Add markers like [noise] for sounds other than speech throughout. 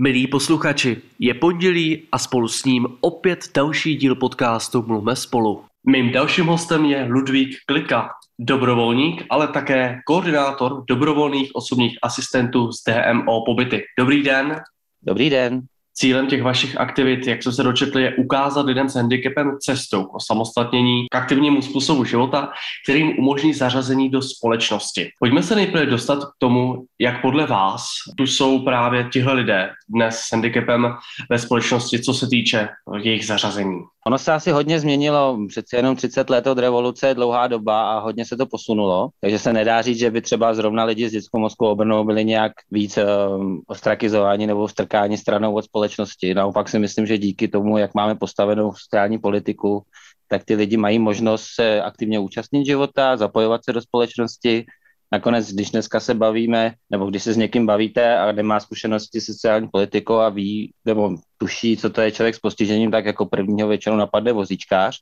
Milí posluchači, je pondělí a spolu s ním opět další díl podcastu Mluvme spolu. Mým dalším hostem je Ludvík Klika, dobrovolník, ale také koordinátor dobrovolných osobních asistentů z DMO pobyty. Dobrý den. Dobrý den. Cílem těch vašich aktivit, jak jsme se dočetli, je ukázat lidem s handicapem cestou k osamostatnění, k aktivnímu způsobu života, který jim umožní zařazení do společnosti. Pojďme se nejprve dostat k tomu, jak podle vás tu jsou právě tihle lidé dnes s handicapem ve společnosti, co se týče jejich zařazení. Ono se asi hodně změnilo, přece jenom 30 let od revoluce je dlouhá doba a hodně se to posunulo, takže se nedá říct, že by třeba zrovna lidi s dětskou mozkovou obrnou byli nějak víc um, ostrakizováni nebo strkáni stranou od společnosti. Naopak si myslím, že díky tomu, jak máme postavenou sociální politiku, tak ty lidi mají možnost se aktivně účastnit života, zapojovat se do společnosti, nakonec, když dneska se bavíme, nebo když se s někým bavíte a nemá zkušenosti sociální politikou a ví, nebo tuší, co to je člověk s postižením, tak jako prvního většinou napadne vozíčkář.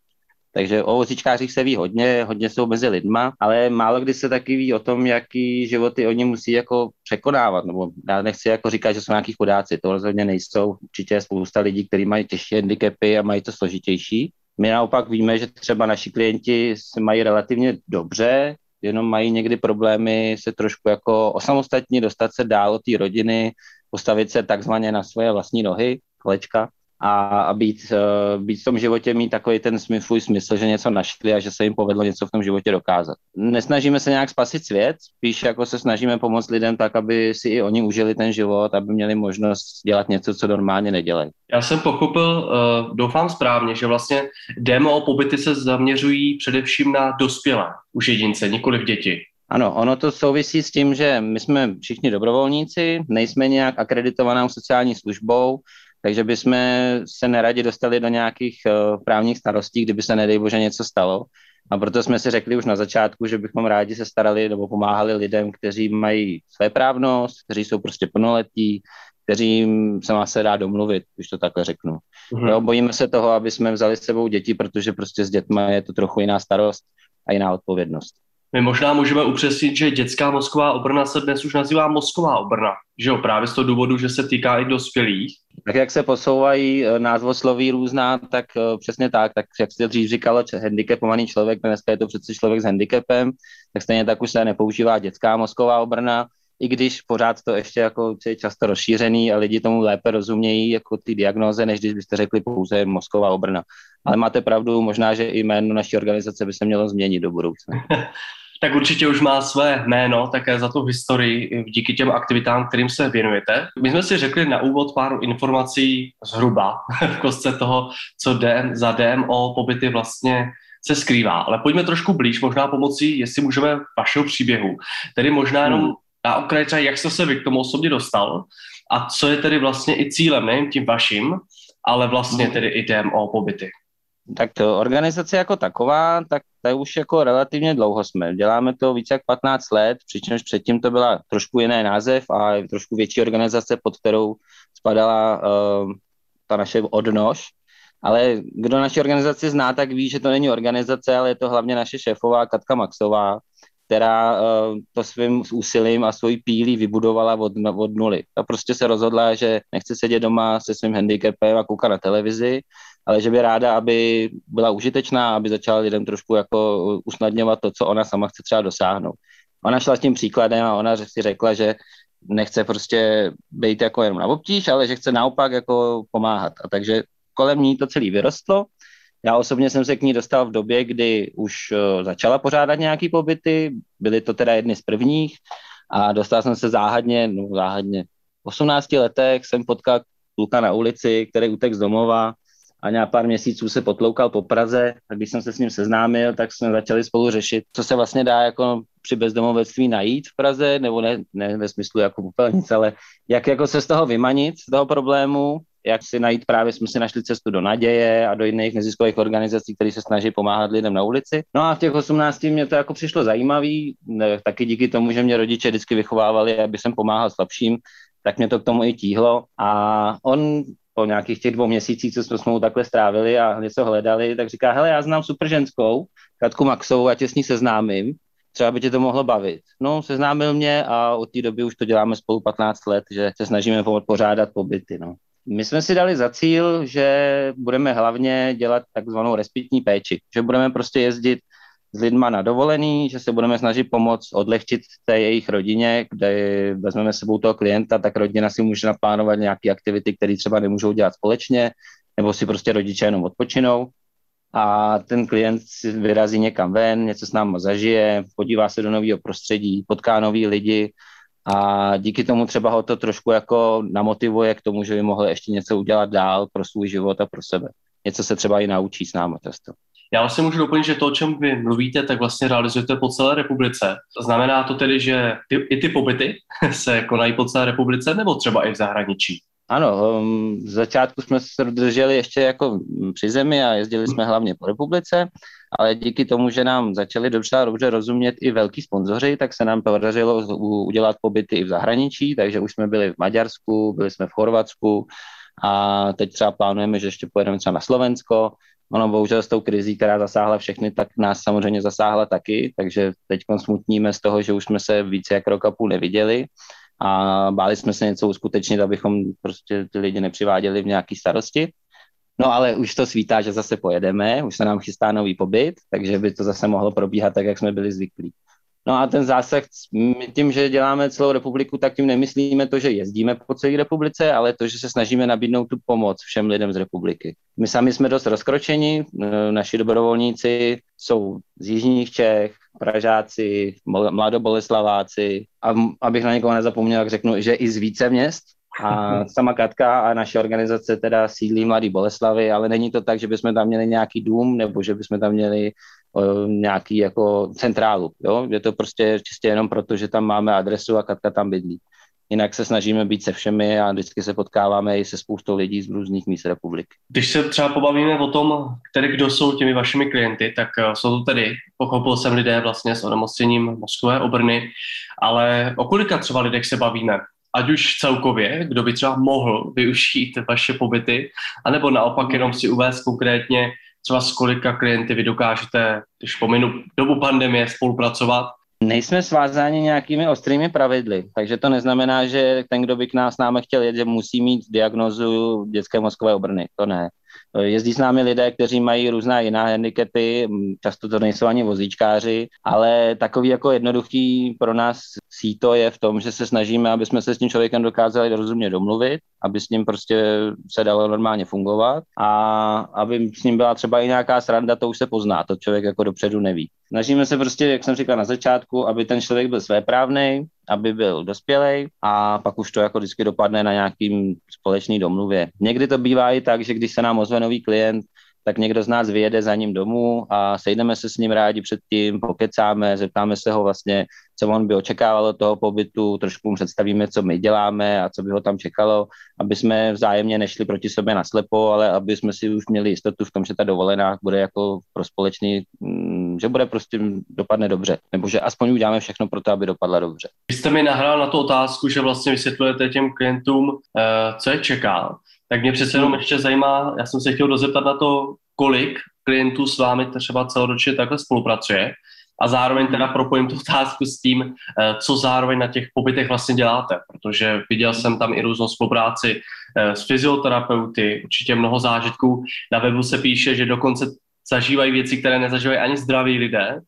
Takže o vozíčkářích se ví hodně, hodně jsou mezi lidma, ale málo kdy se taky ví o tom, jaký životy oni musí jako překonávat. Nebo já nechci jako říkat, že jsou nějaký chudáci, to rozhodně nejsou. Určitě je spousta lidí, kteří mají těžší handicapy a mají to složitější. My naopak víme, že třeba naši klienti se mají relativně dobře, jenom mají někdy problémy se trošku jako osamostatnit, dostat se dál od té rodiny, postavit se takzvaně na svoje vlastní nohy, kolečka, a, a být, uh, být v tom životě mít takový ten svůj smysl, že něco našli a že se jim povedlo něco v tom životě dokázat. Nesnažíme se nějak spasit svět, spíš jako se snažíme pomoct lidem tak, aby si i oni užili ten život, aby měli možnost dělat něco, co normálně nedělají. Já jsem pochopil, uh, doufám správně, že vlastně demo pobyty se zaměřují především na dospělé už jedince, nikoli v děti. Ano, ono to souvisí s tím, že my jsme všichni dobrovolníci, nejsme nějak akreditovanou sociální službou, takže bychom se neradi dostali do nějakých uh, právních starostí, kdyby se, nedej bože, něco stalo. A proto jsme si řekli už na začátku, že bychom rádi se starali nebo pomáhali lidem, kteří mají své právnost, kteří jsou prostě plnoletí, kteří se má se dá domluvit, když to takhle řeknu. Mm-hmm. Jo, bojíme se toho, aby jsme vzali s sebou děti, protože prostě s dětmi je to trochu jiná starost a jiná odpovědnost. My možná můžeme upřesnit, že dětská mozková obrna se dnes už nazývá mozková obrna, že jo, právě z toho důvodu, že se týká i dospělých. Tak jak se posouvají eh, názvosloví různá, tak uh, přesně tak, tak jak jste dřív říkalo, handicapovaný člověk, dneska je to přece člověk s handicapem, tak stejně tak už se nepoužívá dětská mozková obrna, i když pořád to ještě jako je často rozšířený a lidi tomu lépe rozumějí jako ty diagnóze, než když byste řekli pouze mozková obrna. Ale máte pravdu, možná, že i jméno naší organizace by se mělo změnit do budoucna. [laughs] tak určitě už má své jméno také za tu historii díky těm aktivitám, kterým se věnujete. My jsme si řekli na úvod pár informací zhruba [laughs] v kostce toho, co DM, za DMO pobyty vlastně se skrývá. Ale pojďme trošku blíž, možná pomocí, jestli můžeme vašeho příběhu. Tedy možná jenom hmm. na okraj třeba, jak jste se vy k tomu osobně dostal a co je tedy vlastně i cílem, nejen tím vaším, ale vlastně hmm. tedy i DMO pobyty. Tak organizace jako taková, tak to už jako relativně dlouho jsme. Děláme to více jak 15 let, přičemž předtím to byla trošku jiný název a trošku větší organizace, pod kterou spadala uh, ta naše odnož. Ale kdo naši organizaci zná, tak ví, že to není organizace, ale je to hlavně naše šéfová Katka Maxová, která uh, to svým úsilím a svojí pílí vybudovala od, od nuly. Ta prostě se rozhodla, že nechce sedět doma se svým handicapem a koukat na televizi, ale že by ráda, aby byla užitečná, aby začala lidem trošku jako usnadňovat to, co ona sama chce třeba dosáhnout. Ona šla s tím příkladem a ona si řekla, že nechce prostě být jako jenom na obtíž, ale že chce naopak jako pomáhat. A takže kolem ní to celé vyrostlo. Já osobně jsem se k ní dostal v době, kdy už eh, začala pořádat nějaký pobyty, byly to teda jedny z prvních a dostal jsem se záhadně, no záhadně, v 18 letech jsem potkal kluka na ulici, který utek z domova a nějak pár měsíců se potloukal po Praze a když jsem se s ním seznámil, tak jsme začali spolu řešit, co se vlastně dá jako při bezdomovectví najít v Praze, nebo ne, ne ve smyslu jako popelnic, ale jak jako se z toho vymanit, z toho problému, jak si najít právě, jsme si našli cestu do Naděje a do jiných neziskových organizací, které se snaží pomáhat lidem na ulici. No a v těch 18 mě to jako přišlo zajímavý, taky díky tomu, že mě rodiče vždycky vychovávali, aby jsem pomáhal slabším, tak mě to k tomu i tíhlo. A on po nějakých těch dvou měsících, co jsme spolu takhle strávili a něco hledali, tak říká, hele, já znám super ženskou, Katku Maxovou, a tě s ní seznámím. třeba by tě to mohlo bavit. No, seznámil mě a od té doby už to děláme spolu 15 let, že se snažíme pořádat pobyty, no. My jsme si dali za cíl, že budeme hlavně dělat takzvanou respitní péči, že budeme prostě jezdit s lidma na dovolený, že se budeme snažit pomoct odlehčit té jejich rodině, kde vezmeme sebou toho klienta, tak rodina si může naplánovat nějaké aktivity, které třeba nemůžou dělat společně, nebo si prostě rodiče jenom odpočinou a ten klient si vyrazí někam ven, něco s námi zažije, podívá se do nového prostředí, potká nový lidi a díky tomu třeba ho to trošku jako namotivuje k tomu, že by mohl ještě něco udělat dál pro svůj život a pro sebe. Něco se třeba i naučí s námi často. Já vlastně můžu doplnit, že to, o čem vy mluvíte, tak vlastně realizujete po celé republice. Znamená to tedy, že ty, i ty pobyty [laughs] se konají po celé republice nebo třeba i v zahraničí? Ano, um, z začátku jsme se drželi ještě jako při zemi a jezdili jsme hlavně po republice, ale díky tomu, že nám začali dobře dobře rozumět i velký sponzoři, tak se nám podařilo udělat pobyty i v zahraničí, takže už jsme byli v Maďarsku, byli jsme v Chorvatsku a teď třeba plánujeme, že ještě pojedeme třeba na Slovensko. Ono bohužel s tou krizí, která zasáhla všechny, tak nás samozřejmě zasáhla taky, takže teď smutníme z toho, že už jsme se více jak rok a půl neviděli a báli jsme se něco uskutečnit, abychom prostě ty lidi nepřiváděli v nějaký starosti. No ale už to svítá, že zase pojedeme, už se nám chystá nový pobyt, takže by to zase mohlo probíhat tak, jak jsme byli zvyklí. No a ten zásah, my tím, že děláme celou republiku, tak tím nemyslíme to, že jezdíme po celé republice, ale to, že se snažíme nabídnout tu pomoc všem lidem z republiky. My sami jsme dost rozkročeni, naši dobrovolníci jsou z jižních Čech, Pražáci, mladoboleslaváci, a abych na někoho nezapomněl, jak řeknu, že i z více měst, a [laughs] sama Katka a naše organizace teda sídlí Mladý Boleslavy, ale není to tak, že bychom tam měli nějaký dům nebo že bychom tam měli nějaký jako centrálu. Jo? Je to prostě čistě jenom proto, že tam máme adresu a Katka tam bydlí. Jinak se snažíme být se všemi a vždycky se potkáváme i se spoustou lidí z různých míst republiky. Když se třeba pobavíme o tom, který kdo jsou těmi vašimi klienty, tak eh, jsou to tedy, pochopil jsem lidé vlastně s onemocněním mozkové obrny, ale o kolika třeba lidech se bavíme? ať už celkově, kdo by třeba mohl využít vaše pobyty, anebo naopak jenom si uvést konkrétně třeba s kolika klienty vy dokážete, když pominu dobu pandemie, spolupracovat Nejsme svázáni nějakými ostrými pravidly, takže to neznamená, že ten, kdo by k nás námi chtěl jet, že musí mít diagnozu dětské mozkové obrny. To ne. Jezdí s námi lidé, kteří mají různá jiná handicapy, často to nejsou ani vozíčkáři, ale takový jako jednoduchý pro nás síto je v tom, že se snažíme, aby jsme se s tím člověkem dokázali rozumně domluvit, aby s ním prostě se dalo normálně fungovat a aby s ním byla třeba i nějaká sranda, to už se pozná, to člověk jako dopředu neví. Snažíme se prostě, jak jsem říkal na začátku, aby ten člověk byl svéprávný, aby byl dospělý a pak už to jako vždycky dopadne na nějakým společný domluvě. Někdy to bývá i tak, že když se nám ozve nový klient, tak někdo z nás vyjede za ním domů a sejdeme se s ním rádi předtím, pokecáme, zeptáme se ho vlastně, co on by očekával od toho pobytu, trošku mu představíme, co my děláme a co by ho tam čekalo, aby jsme vzájemně nešli proti sobě naslepo, ale aby jsme si už měli jistotu v tom, že ta dovolená bude jako pro společný, mm, že bude prostě dopadne dobře, nebo že aspoň uděláme všechno pro to, aby dopadla dobře. Vy jste mi nahrál na tu otázku, že vlastně vysvětlujete těm klientům, eh, co je čeká tak mě přece jenom ještě zajímá, já jsem se chtěl dozeptat na to, kolik klientů s vámi třeba celoročně takhle spolupracuje a zároveň teda propojím tu otázku s tím, eh, co zároveň na těch pobytech vlastně děláte, protože viděl jsem tam i různou spolupráci eh, s fyzioterapeuty, určitě mnoho zážitků. Na webu se píše, že dokonce zažívají věci, které nezažívají ani zdraví lidé,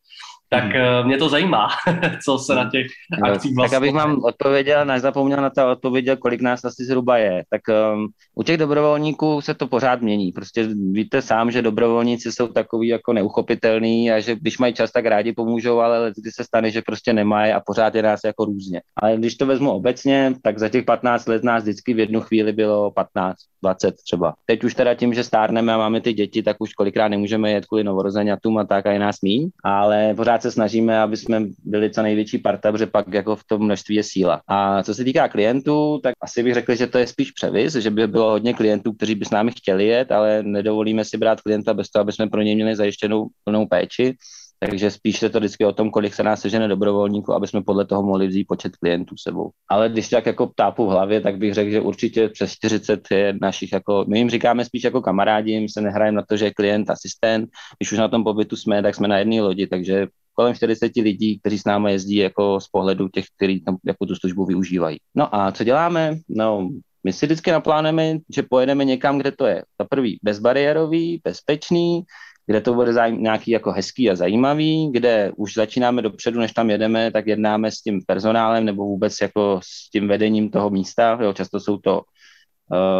tak hmm. mě to zajímá, [laughs] co se na těch akcích vlastně... Tak abych vám odpověděl, nezapomněl na to odpověděl, kolik nás asi zhruba je. Tak um, u těch dobrovolníků se to pořád mění. Prostě víte sám, že dobrovolníci jsou takový jako neuchopitelný a že když mají čas, tak rádi pomůžou, ale když se stane, že prostě nemají a pořád je nás jako různě. Ale když to vezmu obecně, tak za těch 15 let nás vždycky v jednu chvíli bylo 15, 20 třeba. Teď už teda tím, že stárneme a máme ty děti, tak už kolikrát nemůžeme jet kvůli novorozeňatům a tak a je nás míň, ale pořád se snažíme, aby jsme byli co největší parta, protože pak jako v tom množství je síla. A co se týká klientů, tak asi bych řekl, že to je spíš převis, že by bylo hodně klientů, kteří by s námi chtěli jet, ale nedovolíme si brát klienta bez toho, aby jsme pro ně měli zajištěnou plnou péči. Takže spíš je to vždycky o tom, kolik se nás sežene dobrovolníků, aby jsme podle toho mohli vzít počet klientů sebou. Ale když tak jako tápu v hlavě, tak bych řekl, že určitě přes 40 je našich jako, my jim říkáme spíš jako kamarádi, my se nehrajeme na to, že je klient, asistent. Když už na tom pobytu jsme, tak jsme na jedné lodi, takže kolem 40 lidí, kteří s námi jezdí jako z pohledu těch, kteří tam jako tu službu využívají. No a co děláme? No, my si vždycky naplánujeme, že pojedeme někam, kde to je za prvý bezbariérový, bezpečný, kde to bude nějaký jako hezký a zajímavý, kde už začínáme dopředu, než tam jedeme, tak jednáme s tím personálem nebo vůbec jako s tím vedením toho místa. Jo, často jsou to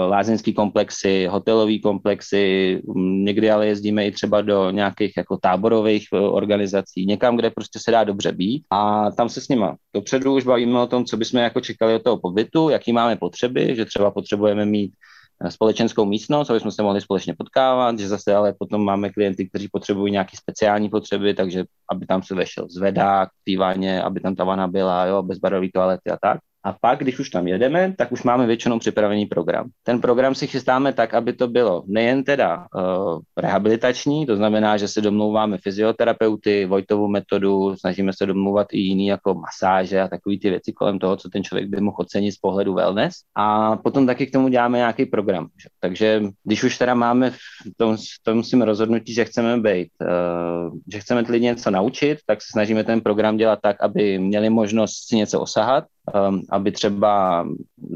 lázeňský komplexy, hotelové komplexy, někdy ale jezdíme i třeba do nějakých jako táborových uh, organizací, někam, kde prostě se dá dobře být a tam se s nima dopředu už bavíme o tom, co bychom jako čekali od toho pobytu, jaký máme potřeby, že třeba potřebujeme mít Eh, společenskou místnost, aby jsme se mohli společně potkávat, že zase ale potom máme klienty, kteří potřebují nějaké speciální potřeby, takže aby tam se vešel zvedák, tývaně, aby tam ta vana byla, jo, bezbarvové toalety a tak. A pak, když už tam jedeme, tak už máme většinou připravený program. Ten program si chystáme tak, aby to bylo nejen teda uh, rehabilitační, to znamená, že se domlouváme fyzioterapeuty, Vojtovou metodu, snažíme se domlouvat i jiný jako masáže a takové ty věci kolem toho, co ten člověk by mohl ocenit z pohledu wellness. A potom taky k tomu děláme nějaký program. Takže když už teda máme v tom, v tom musíme rozhodnutí, že chceme být, uh, že chceme lidi něco naučit, tak se snažíme ten program dělat tak, aby měli možnost si něco osahat, um, aby třeba,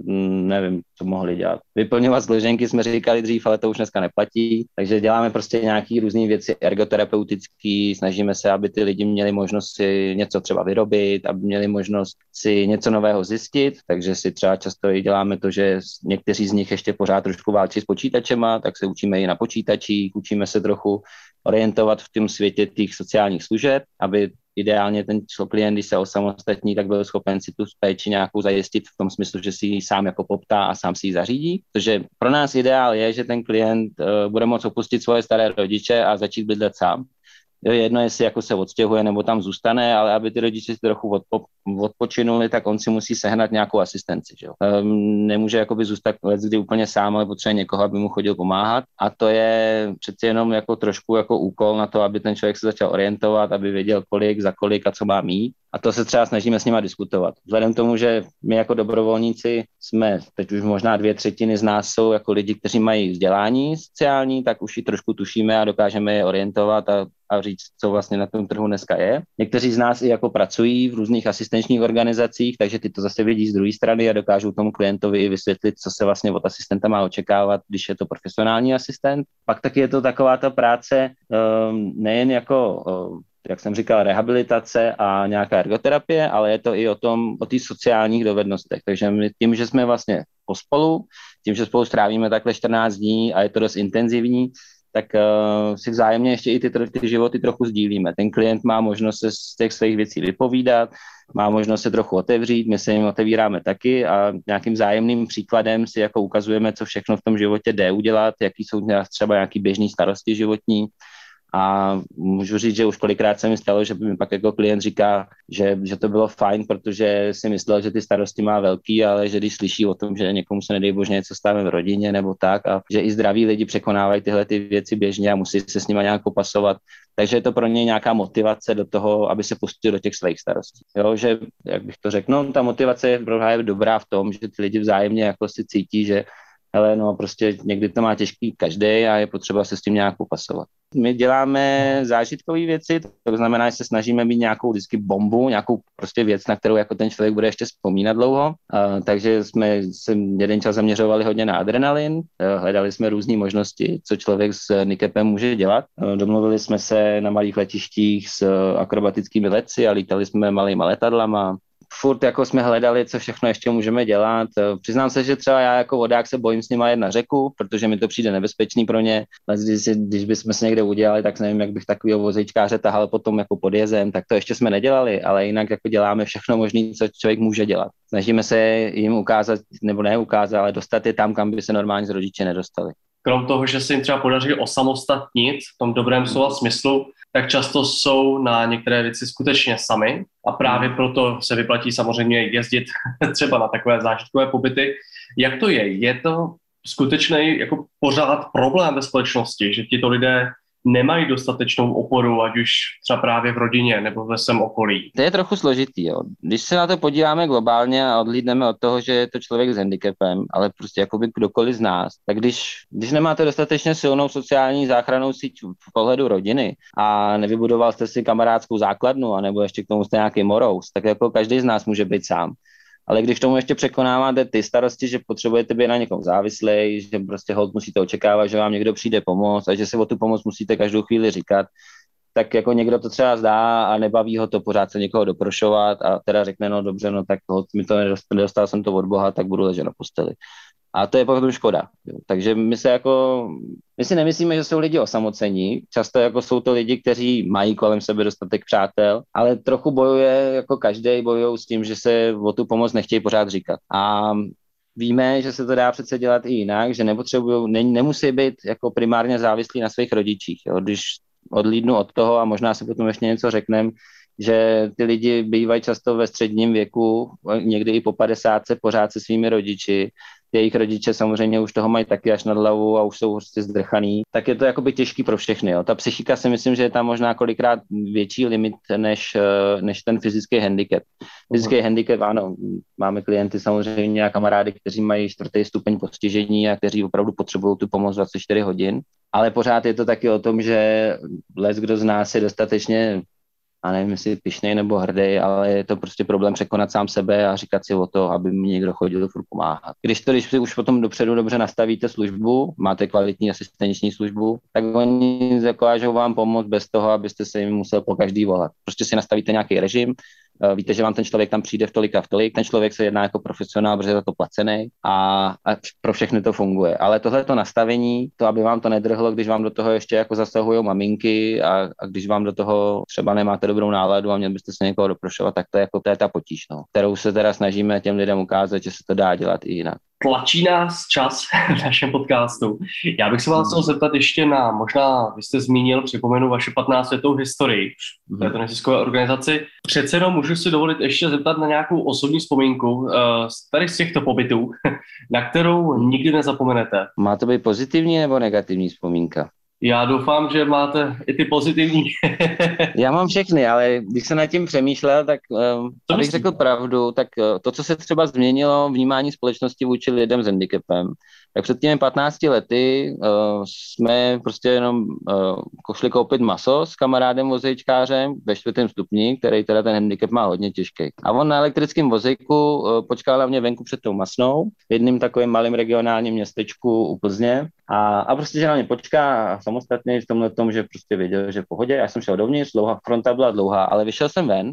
mm, nevím, co mohli dělat. Vyplňovat složenky jsme říkali dřív, ale to už dneska neplatí, takže děláme prostě nějaké různé věci ergoterapeutické, snažíme se, aby ty lidi měli možnost si něco třeba vyrobit, aby měli možnost si něco nového zjistit, takže si třeba často i děláme to, že někteří z nich ještě pořád trošku válčí s počítačema, tak se učíme i na počítačích, učíme se trochu orientovat v tom světě těch sociálních služeb, aby ideálně ten klient, když se osamostatní, tak byl schopen si tu péči nějakou zajistit v tom smyslu, že si ji sám jako poptá a sám si ji zařídí. Protože pro nás ideál je, že ten klient uh, bude moct opustit svoje staré rodiče a začít bydlet sám je jedno, jestli jako se odstěhuje nebo tam zůstane, ale aby ty rodiče si trochu odpo, odpočinuli, tak on si musí sehnat nějakou asistenci. Že jo? Um, nemůže jakoby zůstat let, kdy úplně sám, ale potřebuje někoho, aby mu chodil pomáhat. A to je přeci jenom jako trošku jako úkol na to, aby ten člověk se začal orientovat, aby věděl kolik, za kolik a co má mít. A to se třeba snažíme s nima diskutovat. Vzhledem k tomu, že my jako dobrovolníci jsme, teď už možná dvě třetiny z nás jsou jako lidi, kteří mají vzdělání sociální, tak už ji trošku tušíme a dokážeme je orientovat a, a říct, co vlastně na tom trhu dneska je. Někteří z nás i jako pracují v různých asistenčních organizacích, takže ty to zase vidí z druhé strany a dokážou tomu klientovi i vysvětlit, co se vlastně od asistenta má očekávat, když je to profesionální asistent. Pak taky je to taková ta práce um, nejen jako um, jak jsem říkal, rehabilitace a nějaká ergoterapie, ale je to i o tom, o těch sociálních dovednostech. Takže my tím, že jsme vlastně pospolu, tím, že spolu strávíme takhle 14 dní a je to dost intenzivní, tak uh, si vzájemně ještě i ty, ty životy trochu sdílíme. Ten klient má možnost se z těch svých věcí vypovídat, má možnost se trochu otevřít, my se jim otevíráme taky a nějakým zájemným příkladem si jako ukazujeme, co všechno v tom životě jde udělat, jaký jsou třeba nějaký běžný starosti životní, a můžu říct, že už kolikrát se mi stalo, že mi pak jako klient říká, že, že to bylo fajn, protože si myslel, že ty starosti má velký, ale že když slyší o tom, že někomu se nedej bože něco stane v rodině nebo tak a že i zdraví lidi překonávají tyhle ty věci běžně a musí se s nimi nějak popasovat, takže je to pro ně nějaká motivace do toho, aby se pustil do těch svých starostí. Jo, že, jak bych to řekl, no, ta motivace je právě dobrá v tom, že ty lidi vzájemně jako si cítí, že ale no prostě někdy to má těžký každý a je potřeba se s tím nějak popasovat. My děláme zážitkové věci, to znamená, že se snažíme mít nějakou vždycky bombu, nějakou prostě věc, na kterou jako ten člověk bude ještě vzpomínat dlouho. Uh, takže jsme se jeden čas zaměřovali hodně na adrenalin, hledali jsme různé možnosti, co člověk s nikepem může dělat. Domluvili jsme se na malých letištích s akrobatickými letci a lítali jsme malýma letadlama furt jako jsme hledali, co všechno ještě můžeme dělat. Přiznám se, že třeba já jako vodák se bojím s nima jet na řeku, protože mi to přijde nebezpečný pro ně. Když, když bychom se někde udělali, tak nevím, jak bych takového vozejčkáře tahal potom jako pod jezem, tak to ještě jsme nedělali, ale jinak jako děláme všechno možné, co člověk může dělat. Snažíme se jim ukázat, nebo ne ukázat, ale dostat je tam, kam by se normálně z rodiče nedostali. Krom toho, že se jim třeba podaří osamostatnit v tom dobrém slova smyslu, tak často jsou na některé věci skutečně sami a právě hmm. proto se vyplatí samozřejmě jezdit [laughs] třeba na takové zážitkové pobyty. Jak to je? Je to skutečný jako pořád problém ve společnosti, že tito lidé nemají dostatečnou oporu, ať už třeba právě v rodině nebo ve svém okolí. To je trochu složitý. Jo. Když se na to podíváme globálně a odlídneme od toho, že je to člověk s handicapem, ale prostě jakoby kdokoliv z nás, tak když, když nemáte dostatečně silnou sociální záchranou síť v pohledu rodiny a nevybudoval jste si kamarádskou základnu, anebo ještě k tomu jste nějaký morous, tak jako každý z nás může být sám. Ale když tomu ještě překonáváte ty starosti, že potřebujete být na někom závislý, že prostě hold musíte očekávat, že vám někdo přijde pomoct a že se o tu pomoc musíte každou chvíli říkat, tak jako někdo to třeba zdá a nebaví ho to pořád se někoho doprošovat a teda řekne, no dobře, no tak hold, mi to nedostal, nedostal jsem to od Boha, tak budu ležet na posteli. A to je potom škoda. Takže my se jako, my si nemyslíme, že jsou lidi osamocení. Často jako jsou to lidi, kteří mají kolem sebe dostatek přátel, ale trochu bojuje, jako každý bojují s tím, že se o tu pomoc nechtějí pořád říkat. A víme, že se to dá přece dělat i jinak, že nepotřebují, ne, nemusí být jako primárně závislí na svých rodičích. Jo. Když odlídnu od toho a možná se potom ještě něco řekneme, že ty lidi bývají často ve středním věku, někdy i po 50 pořád se svými rodiči, jejich rodiče samozřejmě už toho mají taky až nad hlavu a už jsou prostě zdrchaný, tak je to jakoby těžký pro všechny. Jo. Ta psychika si myslím, že je tam možná kolikrát větší limit než, eh, než ten fyzický handicap. Fyzický uh-huh. handicap, ano, máme klienty samozřejmě a kamarády, kteří mají čtvrtý stupeň postižení a kteří opravdu potřebují tu pomoc 24 hodin. Ale pořád je to taky o tom, že les, kdo z nás je dostatečně a nevím, jestli pišnej nebo hrdý, ale je to prostě problém překonat sám sebe a říkat si o to, aby mi někdo chodil furt pomáhat. Když to, když si už potom dopředu dobře nastavíte službu, máte kvalitní asistenční službu, tak oni zakážou vám pomoct bez toho, abyste se jim musel po každý volat. Prostě si nastavíte nějaký režim, víte, že vám ten člověk tam přijde v tolik a v tolik, ten člověk se jedná jako profesionál, protože je za to placený a, a pro všechny to funguje. Ale tohle to nastavení, to, aby vám to nedrhlo, když vám do toho ještě jako zasahují maminky a, a když vám do toho třeba nemáte dobrou náladu a měl byste se někoho doprošovat, tak to je jako to je ta potíž, no, kterou se teda snažíme těm lidem ukázat, že se to dá dělat i jinak tlačí nás čas [laughs] v našem podcastu. Já bych se vás chtěl zeptat ještě na, možná vy jste zmínil, připomenu vaši 15 letou historii v této neziskové organizaci. Přece jenom můžu si dovolit ještě zeptat na nějakou osobní vzpomínku uh, tady z těchto pobytů, [laughs] na kterou nikdy nezapomenete. Má to být pozitivní nebo negativní vzpomínka? Já doufám, že máte i ty pozitivní. Já mám všechny, ale když jsem nad tím přemýšlel, tak um, abych řekl pravdu, tak uh, to, co se třeba změnilo vnímání společnosti vůči lidem s handicapem, tak před těmi 15 lety uh, jsme prostě jenom uh, šli koupit maso s kamarádem vozejčkářem ve čtvrtém stupni, který teda ten handicap má hodně těžký. A on na elektrickém vozejku uh, počkal na mě venku před tou masnou, v jedním takovém malém regionálním městečku u Plzně. A, a prostě, že na mě počká samostatně v tomhle tom, že prostě věděl, že v pohodě. Já jsem šel dovnitř, dlouhá fronta byla dlouhá, ale vyšel jsem ven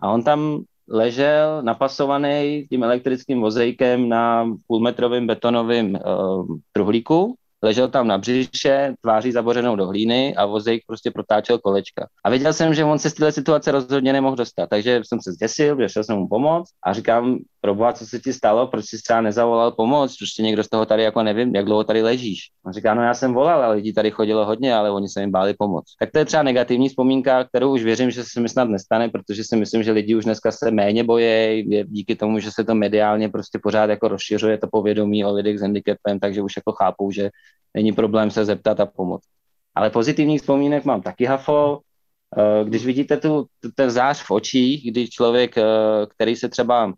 a on tam ležel napasovaný tím elektrickým vozejkem na půlmetrovém betonovém uh, truhlíku ležel tam na břiše, tváří zabořenou do hlíny a vozejk prostě protáčel kolečka. A věděl jsem, že on se z této situace rozhodně nemohl dostat, takže jsem se zděsil, šel jsem mu pomoct a říkám, proboha, co se ti stalo, proč jsi třeba nezavolal pomoc, prostě někdo z toho tady jako nevím, jak dlouho tady ležíš. On říká, no já jsem volal, ale lidí tady chodilo hodně, ale oni se jim báli pomoct. Tak to je třeba negativní vzpomínka, kterou už věřím, že se mi snad nestane, protože si myslím, že lidi už dneska se méně bojí, díky tomu, že se to mediálně prostě pořád jako rozšiřuje to povědomí o lidech s handicapem, takže už jako chápou, že není problém se zeptat a pomoct. Ale pozitivních vzpomínek mám taky hafo. Eh, když vidíte tu, ten zář v očích, když člověk, eh, který se třeba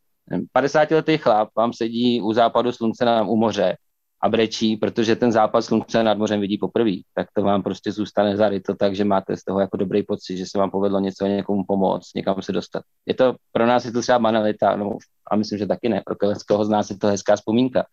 50-letý chlap vám sedí u západu slunce na, u moře a brečí, protože ten západ slunce nad mořem vidí poprvé, tak to vám prostě zůstane zaryto, takže máte z toho jako dobrý pocit, že se vám povedlo něco někomu pomoct, někam se dostat. Je to, pro nás je to třeba banalita, no, a myslím, že taky ne, pro koho z nás je to hezká vzpomínka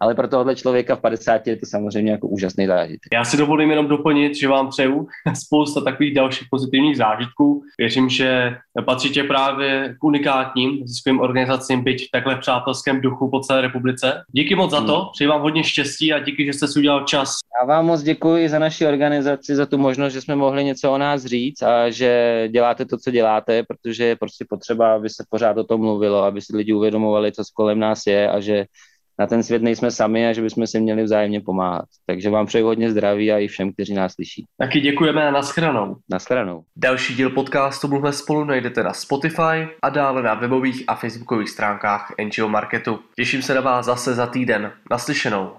ale pro tohohle člověka v 50 je to samozřejmě jako úžasný zážitek. Já si dovolím jenom doplnit, že vám přeju [laughs] spousta takových dalších pozitivních zážitků. Věřím, že patříte právě k unikátním ziskovým organizacím, byť v takhle přátelském duchu po celé republice. Díky moc za to, hmm. přeji vám hodně štěstí a díky, že jste si udělal čas. Já vám moc děkuji za naši organizaci, za tu možnost, že jsme mohli něco o nás říct a že děláte to, co děláte, protože je prostě potřeba, aby se pořád o tom mluvilo, aby si lidi uvědomovali, co kolem nás je a že na ten svět nejsme sami a že bychom si měli vzájemně pomáhat. Takže vám přeju hodně zdraví a i všem, kteří nás slyší. Taky děkujeme a naschranou. Naschranou. Další díl podcastu Mluvme spolu najdete na Spotify a dále na webových a facebookových stránkách NGO Marketu. Těším se na vás zase za týden. Naslyšenou.